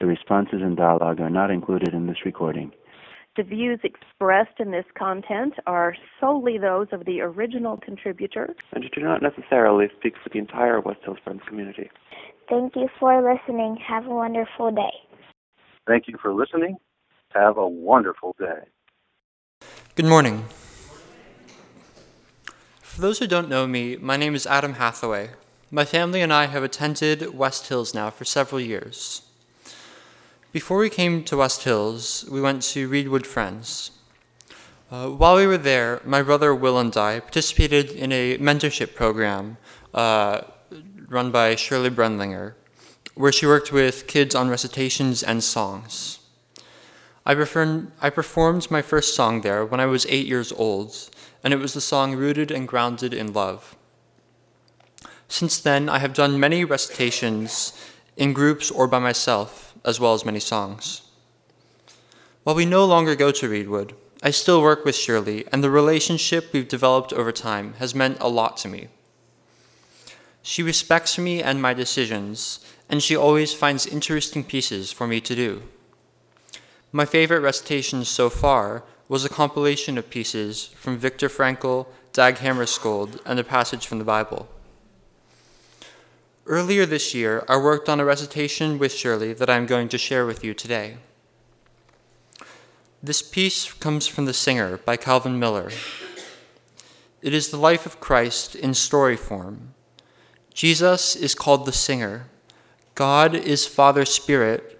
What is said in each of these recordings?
The responses and dialogue are not included in this recording. The views expressed in this content are solely those of the original contributor and do not necessarily speak for the entire West Hills Friends community. Thank you for listening. Have a wonderful day. Thank you for listening. Have a wonderful day. Good morning. For those who don't know me, my name is Adam Hathaway. My family and I have attended West Hills now for several years. Before we came to West Hills, we went to Reedwood Friends. Uh, while we were there, my brother Will and I participated in a mentorship program uh, run by Shirley Brenlinger, where she worked with kids on recitations and songs. I, I performed my first song there when I was eight years old, and it was the song Rooted and Grounded in Love. Since then, I have done many recitations in groups or by myself as well as many songs. While we no longer go to Reedwood, I still work with Shirley, and the relationship we've developed over time has meant a lot to me. She respects me and my decisions, and she always finds interesting pieces for me to do. My favorite recitation so far was a compilation of pieces from Viktor Frankl, Dag Hammarskjöld, and a passage from the Bible. Earlier this year, I worked on a recitation with Shirley that I'm going to share with you today. This piece comes from The Singer by Calvin Miller. It is the life of Christ in story form. Jesus is called the singer, God is Father Spirit,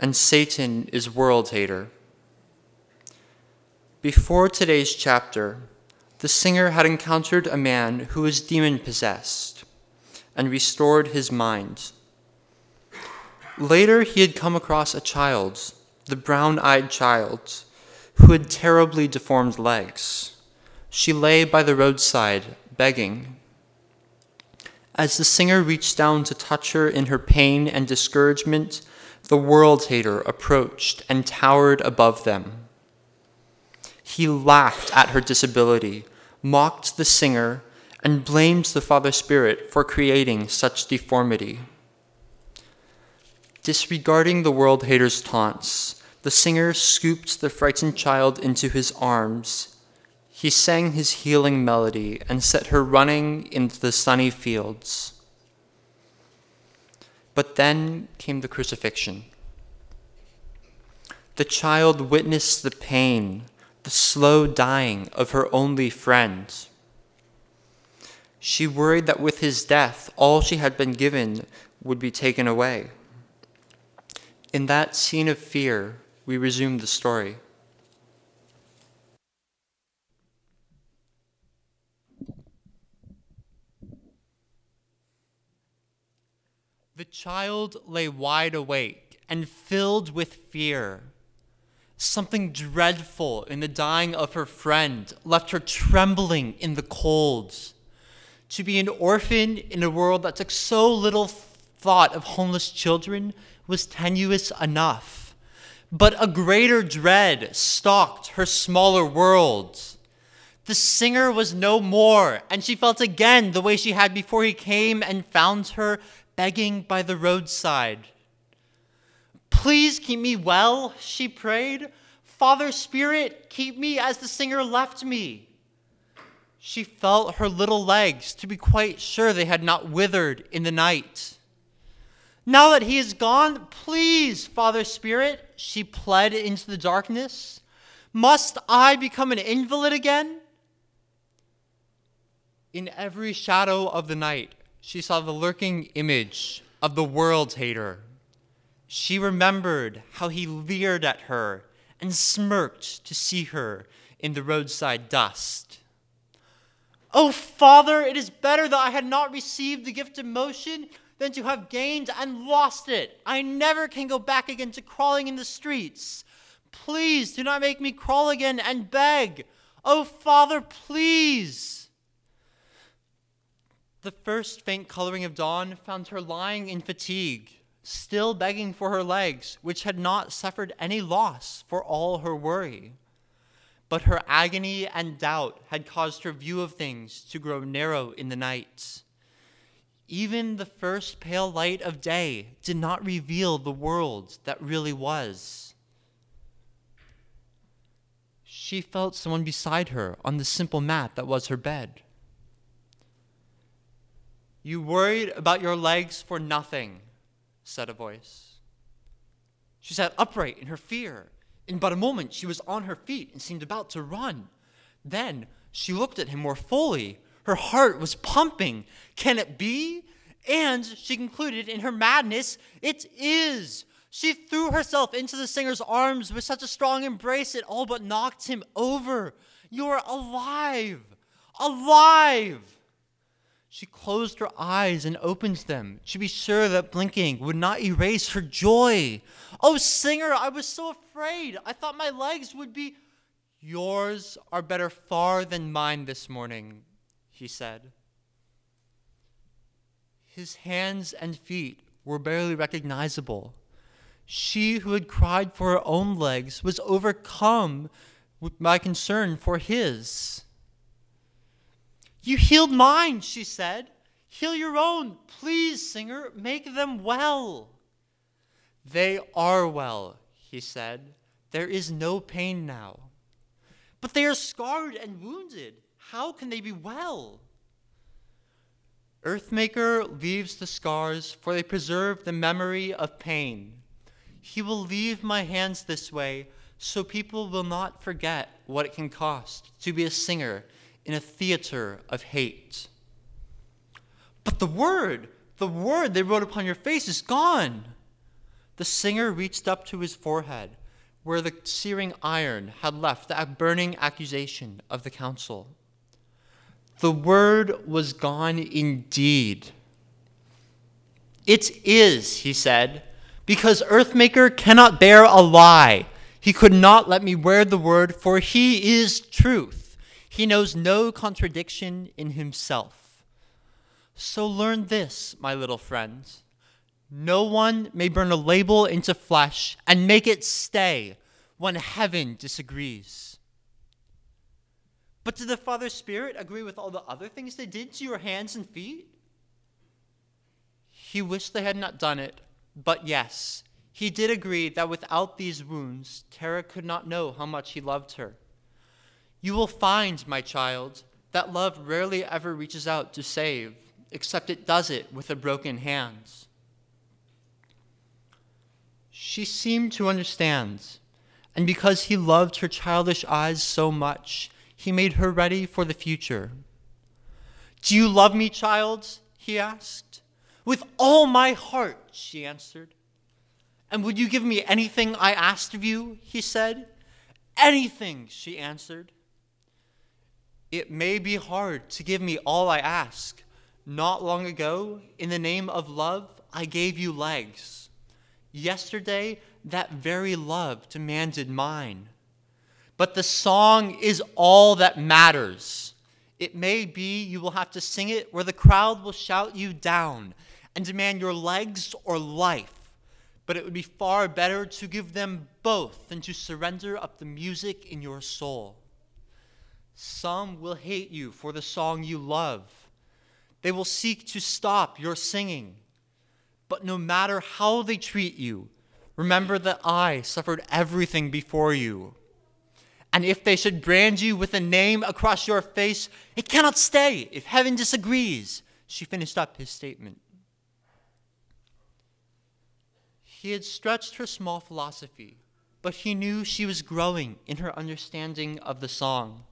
and Satan is world hater. Before today's chapter, the singer had encountered a man who was demon possessed and restored his mind. Later, he had come across a child, the brown eyed child, who had terribly deformed legs. She lay by the roadside, begging. As the singer reached down to touch her in her pain and discouragement, the world hater approached and towered above them. He laughed at her disability, mocked the singer, and blames the Father Spirit for creating such deformity. Disregarding the world hater's taunts, the singer scooped the frightened child into his arms. He sang his healing melody and set her running into the sunny fields. But then came the crucifixion. The child witnessed the pain, the slow dying of her only friend. She worried that with his death, all she had been given would be taken away. In that scene of fear, we resume the story. The child lay wide awake and filled with fear. Something dreadful in the dying of her friend left her trembling in the cold to be an orphan in a world that took so little thought of homeless children was tenuous enough. But a greater dread stalked her smaller world. The singer was no more, and she felt again the way she had before he came and found her begging by the roadside. Please keep me well, she prayed. Father Spirit, keep me as the singer left me. She felt her little legs to be quite sure they had not withered in the night. Now that he is gone, please, Father Spirit, she pled into the darkness, must I become an invalid again? In every shadow of the night, she saw the lurking image of the world hater. She remembered how he leered at her and smirked to see her in the roadside dust. Oh, Father, it is better that I had not received the gift of motion than to have gained and lost it. I never can go back again to crawling in the streets. please do not make me crawl again and beg. Oh, Father, please. The first faint coloring of dawn found her lying in fatigue, still begging for her legs, which had not suffered any loss for all her worry. But her agony and doubt had caused her view of things to grow narrow in the night. Even the first pale light of day did not reveal the world that really was. She felt someone beside her on the simple mat that was her bed. You worried about your legs for nothing, said a voice. She sat upright in her fear. In but a moment, she was on her feet and seemed about to run. Then she looked at him more fully. Her heart was pumping. Can it be? And she concluded in her madness, it is. She threw herself into the singer's arms with such a strong embrace it all but knocked him over. You're alive! Alive! She closed her eyes and opened them to be sure that blinking would not erase her joy. Oh, singer, I was so afraid. I thought my legs would be. Yours are better far than mine this morning, he said. His hands and feet were barely recognizable. She who had cried for her own legs was overcome with my concern for his. You healed mine, she said. Heal your own. Please, singer, make them well. They are well, he said. There is no pain now. But they are scarred and wounded. How can they be well? Earthmaker leaves the scars, for they preserve the memory of pain. He will leave my hands this way, so people will not forget what it can cost to be a singer in a theater of hate. But the word, the word they wrote upon your face is gone. The singer reached up to his forehead, where the searing iron had left the burning accusation of the council. The word was gone indeed. It is, he said, because Earthmaker cannot bear a lie. He could not let me wear the word, for he is truth. He knows no contradiction in himself. So learn this, my little friends. No one may burn a label into flesh and make it stay when heaven disagrees. But did the Father Spirit agree with all the other things they did to your hands and feet? He wished they had not done it, but yes, he did agree that without these wounds, Terra could not know how much he loved her. You will find, my child, that love rarely ever reaches out to save, except it does it with a broken hand. She seemed to understand, and because he loved her childish eyes so much, he made her ready for the future. Do you love me, child? he asked. With all my heart, she answered. And would you give me anything I asked of you? he said. Anything, she answered. It may be hard to give me all I ask. Not long ago, in the name of love, I gave you legs. Yesterday, that very love demanded mine. But the song is all that matters. It may be you will have to sing it where the crowd will shout you down and demand your legs or life. But it would be far better to give them both than to surrender up the music in your soul. Some will hate you for the song you love. They will seek to stop your singing. But no matter how they treat you, remember that I suffered everything before you. And if they should brand you with a name across your face, it cannot stay if heaven disagrees. She finished up his statement. He had stretched her small philosophy, but he knew she was growing in her understanding of the song.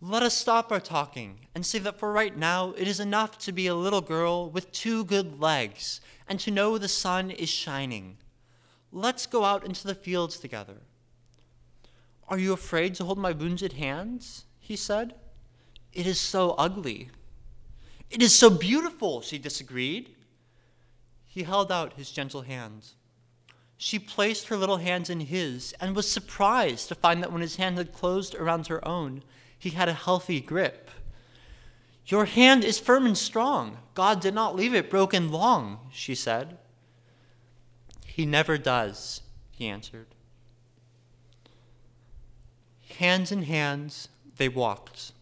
Let us stop our talking and say that for right now it is enough to be a little girl with two good legs and to know the sun is shining. Let's go out into the fields together. Are you afraid to hold my wounded hands? he said. It is so ugly. It is so beautiful, she disagreed. He held out his gentle hand. She placed her little hands in his and was surprised to find that when his hand had closed around her own, he had a healthy grip. Your hand is firm and strong. God did not leave it broken long, she said. He never does, he answered. Hands in hands, they walked.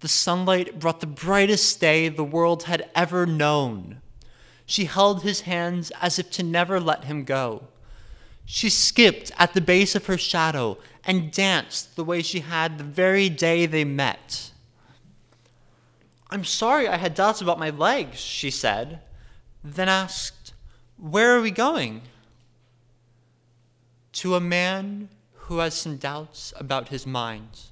The sunlight brought the brightest day the world had ever known. She held his hands as if to never let him go. She skipped at the base of her shadow and danced the way she had the very day they met. I'm sorry I had doubts about my legs, she said, then asked, Where are we going? To a man who has some doubts about his mind.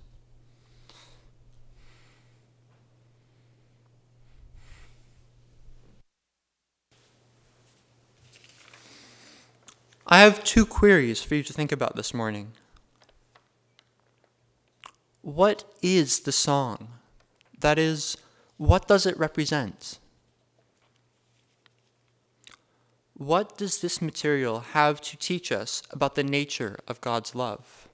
I have two queries for you to think about this morning. What is the song? That is, what does it represent? What does this material have to teach us about the nature of God's love?